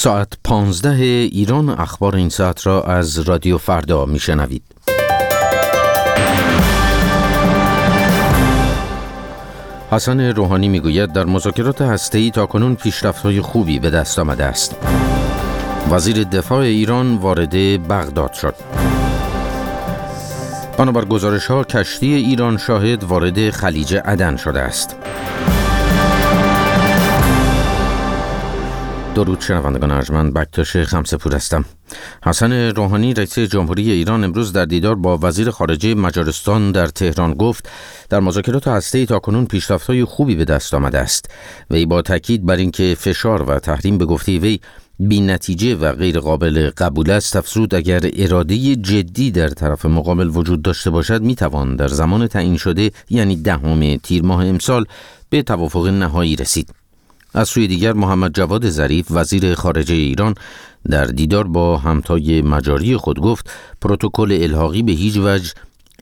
ساعت پانزده ایران اخبار این ساعت را از رادیو فردا میشنوید حسن روحانی می‌گوید در مذاکرات هسته‌ای تا پیشرفت های خوبی به دست آمده است. وزیر دفاع ایران وارد بغداد شد. بنابر گزارش ها کشتی ایران شاهد وارد خلیج عدن شده است. درود شنوندگان ارجمند بکتاش خمسه پور هستم. حسن روحانی رئیس جمهوری ایران امروز در دیدار با وزیر خارجه مجارستان در تهران گفت در مذاکرات هسته‌ای تا کنون پیشرفت‌های خوبی به دست آمده است. وی با تاکید بر اینکه فشار و تحریم به گفته وی بی نتیجه و غیر قابل قبول است افزود اگر اراده جدی در طرف مقابل وجود داشته باشد می توان در زمان تعیین شده یعنی دهم تیر ماه امسال به توافق نهایی رسید. از سوی دیگر محمد جواد ظریف وزیر خارجه ایران در دیدار با همتای مجاری خود گفت پروتکل الحاقی به هیچ وجه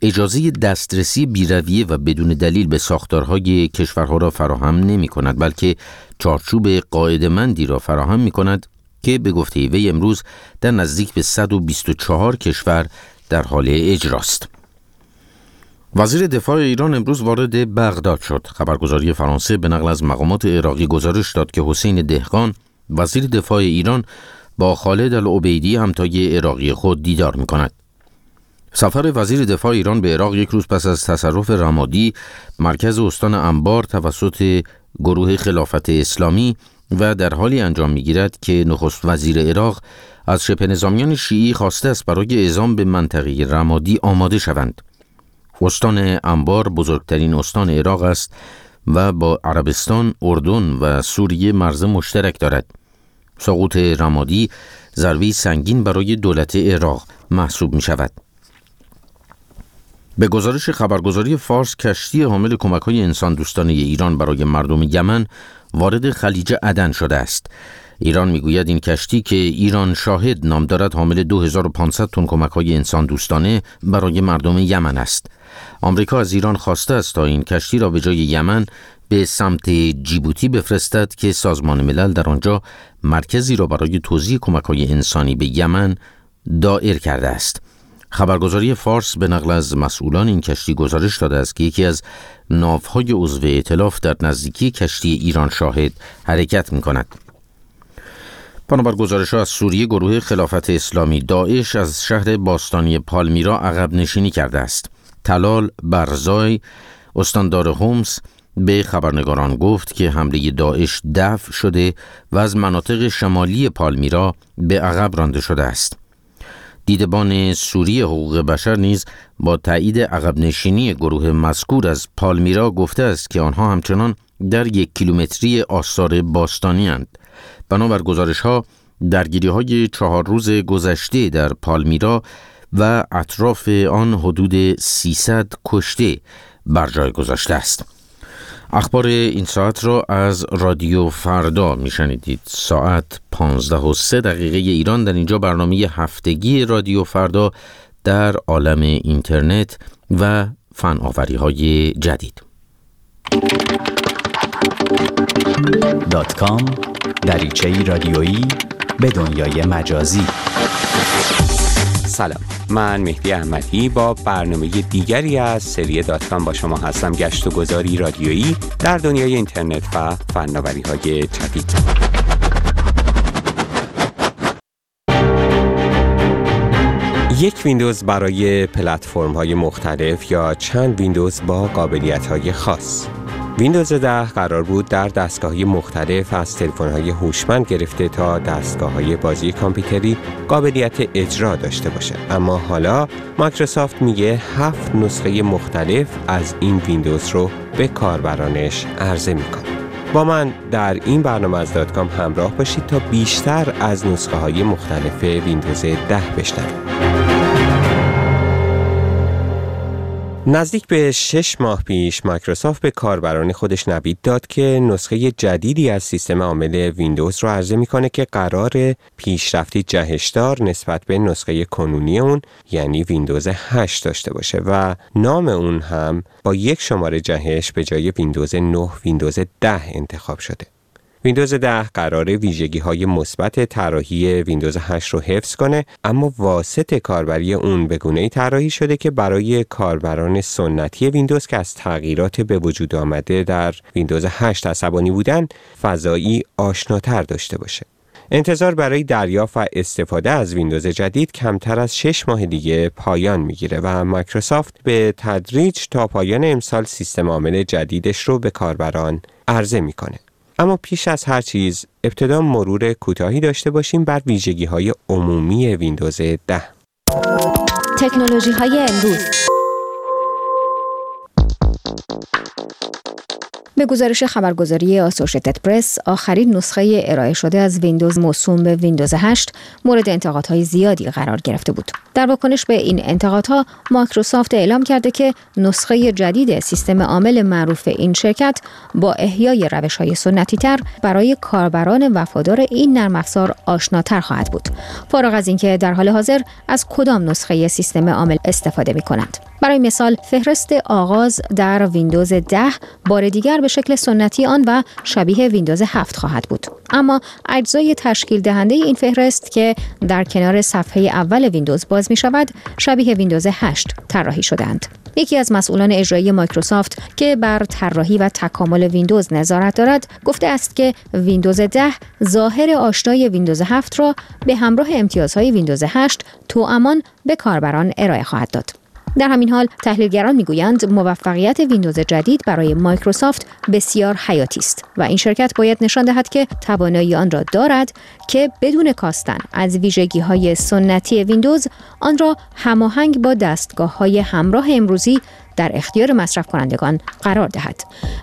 اجازه دسترسی بیرویه و بدون دلیل به ساختارهای کشورها را فراهم نمی کند بلکه چارچوب قاعدمندی را فراهم می کند که به گفته وی امروز در نزدیک به 124 کشور در حال اجراست. وزیر دفاع ایران امروز وارد بغداد شد. خبرگزاری فرانسه به نقل از مقامات عراقی گزارش داد که حسین دهقان وزیر دفاع ایران با خالد العبیدی همتای عراقی خود دیدار می کند. سفر وزیر دفاع ایران به عراق یک روز پس از تصرف رمادی مرکز استان انبار توسط گروه خلافت اسلامی و در حالی انجام می گیرد که نخست وزیر عراق از شبه نظامیان شیعی خواسته است برای اعزام به منطقه رمادی آماده شوند. استان انبار بزرگترین استان عراق است و با عربستان، اردن و سوریه مرز مشترک دارد. سقوط رمادی ضربی سنگین برای دولت عراق محسوب می شود. به گزارش خبرگزاری فارس کشتی حامل کمک های انسان دوستانه ایران برای مردم یمن وارد خلیج عدن شده است. ایران می‌گوید این کشتی که ایران شاهد نام دارد حامل 2500 تن کمک های انسان دوستانه برای مردم یمن است. آمریکا از ایران خواسته است تا این کشتی را به جای یمن به سمت جیبوتی بفرستد که سازمان ملل در آنجا مرکزی را برای توزیع کمک های انسانی به یمن دائر کرده است. خبرگزاری فارس به نقل از مسئولان این کشتی گزارش داده است که یکی از ناوهای عضو ائتلاف در نزدیکی کشتی ایران شاهد حرکت می کند. بنابر گزارش از سوریه گروه خلافت اسلامی داعش از شهر باستانی پالمیرا عقب نشینی کرده است. تلال برزای استاندار هومس به خبرنگاران گفت که حمله داعش دفع شده و از مناطق شمالی پالمیرا به عقب رانده شده است. دیدبان سوری حقوق بشر نیز با تایید عقب نشینی گروه مذکور از پالمیرا گفته است که آنها همچنان در یک کیلومتری آثار باستانی هند. بنابر گزارش ها درگیری های چهار روز گذشته در پالمیرا و اطراف آن حدود 300 کشته بر جای گذاشته است. اخبار این ساعت را از رادیو فردا میشنیدید ساعت 15 و 3 دقیقه ایران در اینجا برنامه هفتگی رادیو فردا در عالم اینترنت و فن های جدید دات دریچه رادیویی به دنیای مجازی. سلام من مهدی احمدی با برنامه دیگری از سری داتکام با شما هستم گشت و گذاری رادیویی در دنیای اینترنت و فناوری های جدید. یک ویندوز برای پلتفرم های مختلف یا چند ویندوز با قابلیت های خاص. ویندوز 10 قرار بود در دستگاه مختلف از تلفن های هوشمند گرفته تا دستگاه های بازی کامپیوتری قابلیت اجرا داشته باشه اما حالا مایکروسافت میگه هفت نسخه مختلف از این ویندوز رو به کاربرانش عرضه می‌کنه. با من در این برنامه از داتکام همراه باشید تا بیشتر از نسخه های مختلف ویندوز 10 بشنوید نزدیک به شش ماه پیش مایکروسافت به کاربران خودش نوید داد که نسخه جدیدی از سیستم عامل ویندوز رو عرضه می‌کنه که قراره پیشرفتی جهشدار نسبت به نسخه کنونی اون یعنی ویندوز 8 داشته باشه و نام اون هم با یک شماره جهش به جای ویندوز 9 ویندوز 10 انتخاب شده. ویندوز 10 قراره ویژگی های مثبت طراحی ویندوز 8 رو حفظ کنه اما واسط کاربری اون به گونه طراحی شده که برای کاربران سنتی ویندوز که از تغییرات به وجود آمده در ویندوز 8 عصبانی بودن فضایی آشناتر داشته باشه. انتظار برای دریافت و استفاده از ویندوز جدید کمتر از 6 ماه دیگه پایان می‌گیره و مایکروسافت به تدریج تا پایان امسال سیستم عامل جدیدش رو به کاربران عرضه می‌کنه. اما پیش از هر چیز ابتدا مرور کوتاهی داشته باشیم بر ویژگی های عمومی ویندوز 10 تکنولوژی های امروز. به گزارش خبرگزاری آسوشیتد پرس آخرین نسخه ارائه شده از ویندوز موسوم به ویندوز 8 مورد انتقادهای زیادی قرار گرفته بود. در واکنش به این انتقادها مایکروسافت اعلام کرده که نسخه جدید سیستم عامل معروف این شرکت با احیای روش های سنتی تر برای کاربران وفادار این نرم افزار آشناتر خواهد بود. فارغ از اینکه در حال حاضر از کدام نسخه سیستم عامل استفاده می کنند برای مثال فهرست آغاز در ویندوز 10 بار دیگر به شکل سنتی آن و شبیه ویندوز 7 خواهد بود. اما اجزای تشکیل دهنده این فهرست که در کنار صفحه اول ویندوز باز می شود شبیه ویندوز 8 طراحی شدند یکی از مسئولان اجرایی مایکروسافت که بر طراحی و تکامل ویندوز نظارت دارد گفته است که ویندوز 10 ظاهر آشنای ویندوز 7 را به همراه امتیازهای ویندوز 8 توأمان به کاربران ارائه خواهد داد. در همین حال تحلیلگران می‌گویند موفقیت ویندوز جدید برای مایکروسافت بسیار حیاتی است و این شرکت باید نشان دهد که توانایی آن را دارد که بدون کاستن از ویژگی های سنتی ویندوز آن را هماهنگ با دستگاه های همراه امروزی در اختیار مصرف کنندگان قرار دهد.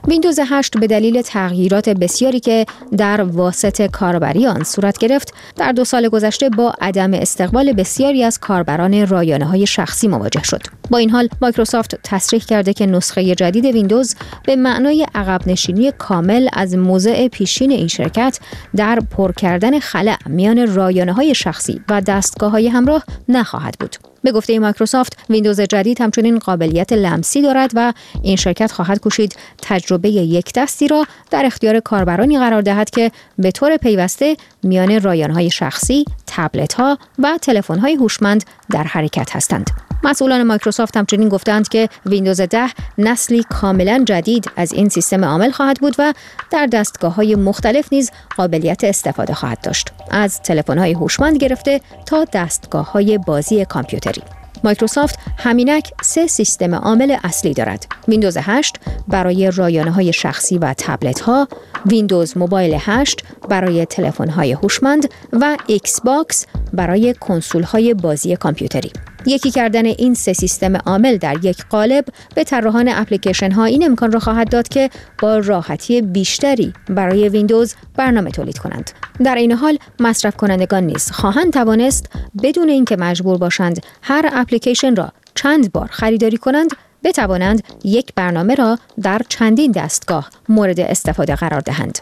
ویندوز 8 به دلیل تغییرات بسیاری که در واسط کاربری آن صورت گرفت در دو سال گذشته با عدم استقبال بسیاری از کاربران رایانه های شخصی مواجه شد. با این حال مایکروسافت تصریح کرده که نسخه جدید ویندوز به معنای عقب نشینی کامل از موضع پیشین این شرکت در پر کردن خلأ میان رایانه های شخصی و دستگاه های همراه نخواهد بود. به گفته مایکروسافت ویندوز جدید همچنین قابلیت لمسی دارد و این شرکت خواهد کوشید تجربه یک دستی را در اختیار کاربرانی قرار دهد که به طور پیوسته میان رایانه‌های شخصی، تبلت ها و تلفن های هوشمند در حرکت هستند. مسئولان مایکروسافت همچنین گفتند که ویندوز 10 نسلی کاملا جدید از این سیستم عامل خواهد بود و در دستگاه های مختلف نیز قابلیت استفاده خواهد داشت از تلفن های هوشمند گرفته تا دستگاه های بازی کامپیوتری مایکروسافت هم‌اینک سه سیستم عامل اصلی دارد. ویندوز 8 برای رایانه های شخصی و تبلت ها، ویندوز موبایل 8 برای تلفن های هوشمند و ایکس باکس برای کنسول های بازی کامپیوتری. یکی کردن این سه سیستم عامل در یک قالب به طراحان اپلیکیشن ها این امکان را خواهد داد که با راحتی بیشتری برای ویندوز برنامه تولید کنند. در این حال مصرف کنندگان نیز خواهند توانست بدون اینکه مجبور باشند هر اپلیکیشن را چند بار خریداری کنند بتوانند یک برنامه را در چندین دستگاه مورد استفاده قرار دهند.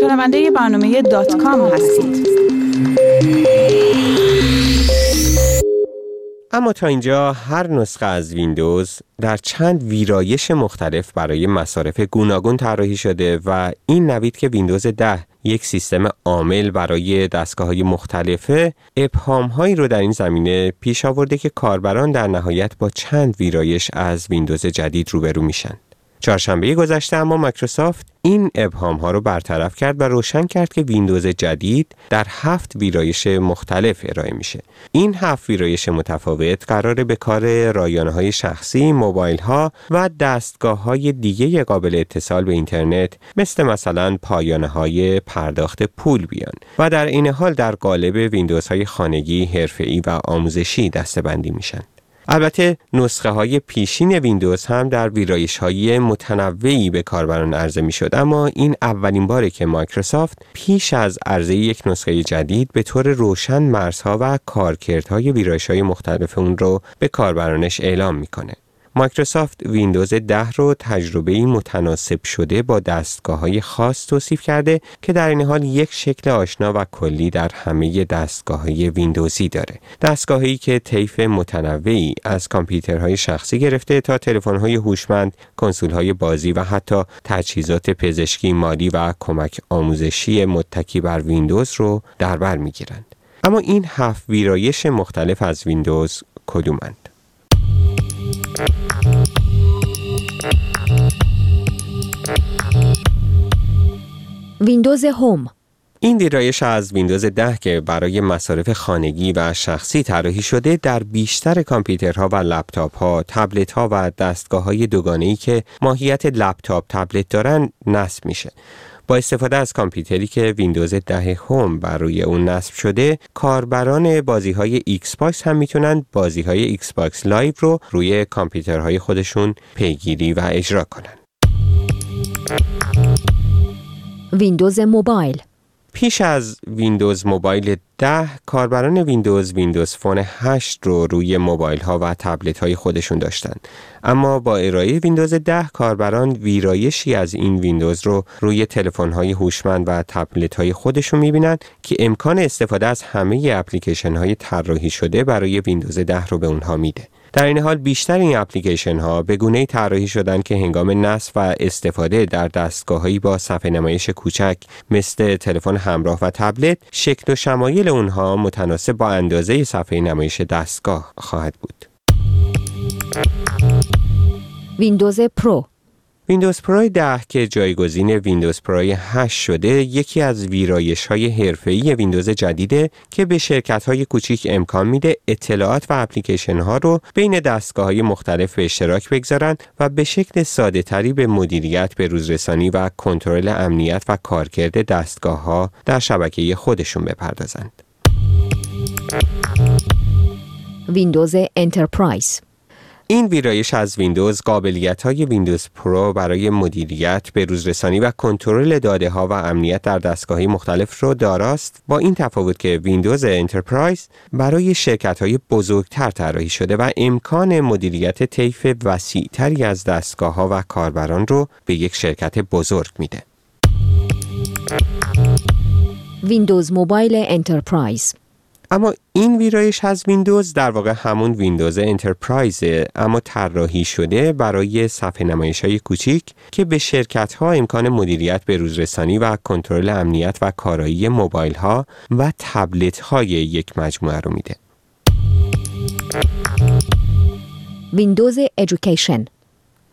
شنونده برنامه دات کام هستید. اما تا اینجا هر نسخه از ویندوز در چند ویرایش مختلف برای مصارف گوناگون طراحی شده و این نوید که ویندوز 10 یک سیستم عامل برای دستگاه های مختلفه ابهام هایی رو در این زمینه پیش آورده که کاربران در نهایت با چند ویرایش از ویندوز جدید روبرو میشن. چهارشنبه گذشته اما مایکروسافت این ابهام ها رو برطرف کرد و روشن کرد که ویندوز جدید در هفت ویرایش مختلف ارائه میشه. این هفت ویرایش متفاوت قرار به کار رایانه های شخصی، موبایل ها و دستگاه های دیگه قابل اتصال به اینترنت مثل مثلا پایانه های پرداخت پول بیان و در این حال در قالب ویندوزهای خانگی، حرفه‌ای و آموزشی دستبندی میشن. البته نسخه های پیشین ویندوز هم در ویرایش های متنوعی به کاربران عرضه می شد اما این اولین باره که مایکروسافت پیش از عرضه یک نسخه جدید به طور روشن مرزها و کارکردهای ویرایش های مختلف اون رو به کاربرانش اعلام می‌کنه. مایکروسافت ویندوز 10 رو تجربه متناسب شده با دستگاه های خاص توصیف کرده که در این حال یک شکل آشنا و کلی در همه دستگاه های ویندوزی داره. دستگاهی که طیف متنوعی از کامپیوترهای شخصی گرفته تا تلفن‌های هوشمند، کنسول‌های بازی و حتی تجهیزات پزشکی، مالی و کمک آموزشی متکی بر ویندوز رو در بر می‌گیرند. اما این هفت ویرایش مختلف از ویندوز کدومند؟ ویندوز Home این ویرایش از ویندوز 10 که برای مصارف خانگی و شخصی طراحی شده در بیشتر کامپیوترها و لپتاپ ها، تبلت ها و دستگاه های دوگانه‌ای که ماهیت لپتاپ تبلت دارن نصب میشه. با استفاده از کامپیوتری که ویندوز 10 Home بر روی اون نصب شده کاربران بازی های Xbox هم می‌تونن بازی های Xbox Live رو روی کامپیوترهای خودشون پیگیری و اجرا کنن ویندوز Mobile. پیش از ویندوز Mobile 10 کاربران ویندوز ویندوز Phone 8 رو روی موبایل ها و تبلت های خودشون داشتند اما با ارائه ویندوز 10 کاربران ویرایشی از این ویندوز رو روی تلفن های هوشمند و تبلت های خودشون می‌بینند که امکان استفاده از همه اپلیکیشن های طراحی شده برای ویندوز 10 رو به اونها میده. در این حال بیشتر این اپلیکیشن ها به گونه طراحی شدن که هنگام نصب و استفاده در دستگاههایی با صفحه نمایش کوچک مثل تلفن همراه و تبلت شکل و شمایل اونها متناسب با اندازه صفحه نمایش دستگاه خواهد بود. ویندوز Pro ویندوز Pro 10 که جایگزین ویندوز Pro 8 شده یکی از ویرایش های حرفه‌ای ویندوز جدیده که به شرکت های کوچیک امکان میده اطلاعات و اپلیکیشن ها رو بین دستگاه های مختلف به اشتراک بگذارند و به شکل ساده تری به مدیریت به روزرسانی و کنترل امنیت و کارکرد دستگاه ها در شبکه خودشون بپردازند. ویندوز انترپرایز این ویرایش از ویندوز قابلیت های ویندوز Pro برای مدیریت به روزرسانی و کنترل داده ها و امنیت در دستگاه مختلف رو داراست با این تفاوت که ویندوز Enterprise برای شرکت های بزرگتر طراحی شده و امکان مدیریت طیف وسیعتری از دستگاه ها و کاربران رو به یک شرکت بزرگ میده. ویندوز موبایل انترپرایز اما این ویرایش از ویندوز در واقع همون ویندوز Enterprise اما طراحی شده برای صفحه نمایش های کوچیک که به شرکت ها امکان مدیریت به روزرسانی و کنترل امنیت و کارایی موبایل ها و تبلت های یک مجموعه رو میده. ویندوز Education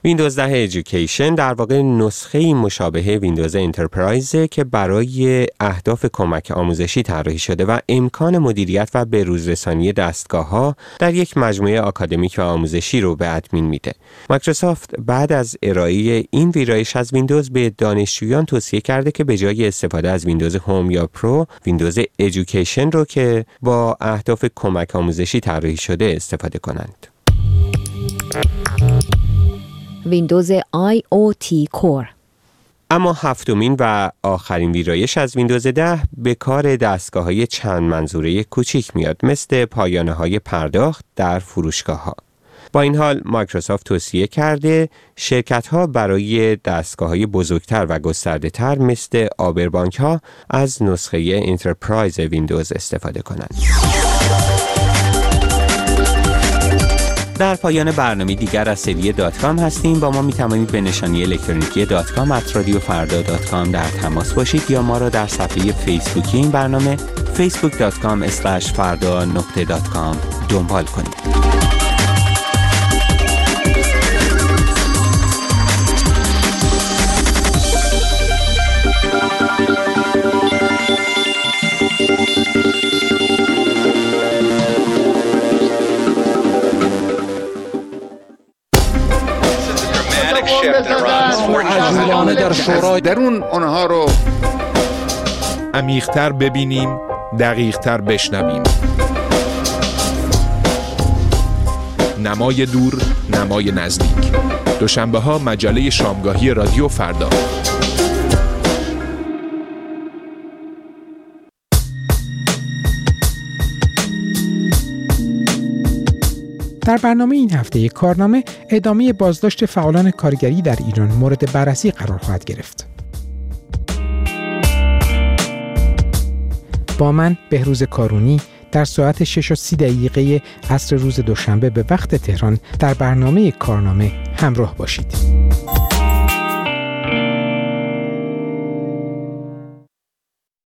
ویندوز 10 Education در واقع نسخه مشابه ویندوز Enterprise که برای اهداف کمک آموزشی طراحی شده و امکان مدیریت و بروزرسانی دستگاه ها در یک مجموعه آکادمیک و آموزشی رو به ادمین میده. مایکروسافت بعد از ارائه این ویرایش از ویندوز به دانشجویان توصیه کرده که به جای استفاده از ویندوز Home یا Pro، ویندوز Education رو که با اهداف کمک آموزشی طراحی شده استفاده کنند. ویندوز IoT Core اما هفتمین و آخرین ویرایش از ویندوز 10 به کار دستگاه های چند منظوره کوچیک میاد مثل پایانه های پرداخت در فروشگاه ها. با این حال مایکروسافت توصیه کرده شرکت ها برای دستگاه های بزرگتر و گسترده تر مثل عابربانک ها از نسخه Enterprise ویندوز استفاده کنند. در پایان برنامه دیگر از سری دات کام هستیم. با ما می توانید به نشانی الکترونیکی دات کام رادیو فردا دات کام در تماس باشید یا ما را در صفحه فیسبوکی این برنامه facebook.com فردا نقطه دات کام دنبال کنید. در شورای درون اونها رو عمیقتر ببینیم دقیقتر بشنویم. نمای دور نمای نزدیک. دوشنبه ها مجله شامگاهی رادیو فردا. در برنامه این هفته کارنامه ادامه بازداشت فعالان کارگری در ایران مورد بررسی قرار خواهد گرفت. با من بهروز کارونی در ساعت 6 و 30 دقیقه عصر روز دوشنبه به وقت تهران در برنامه کارنامه همراه باشید.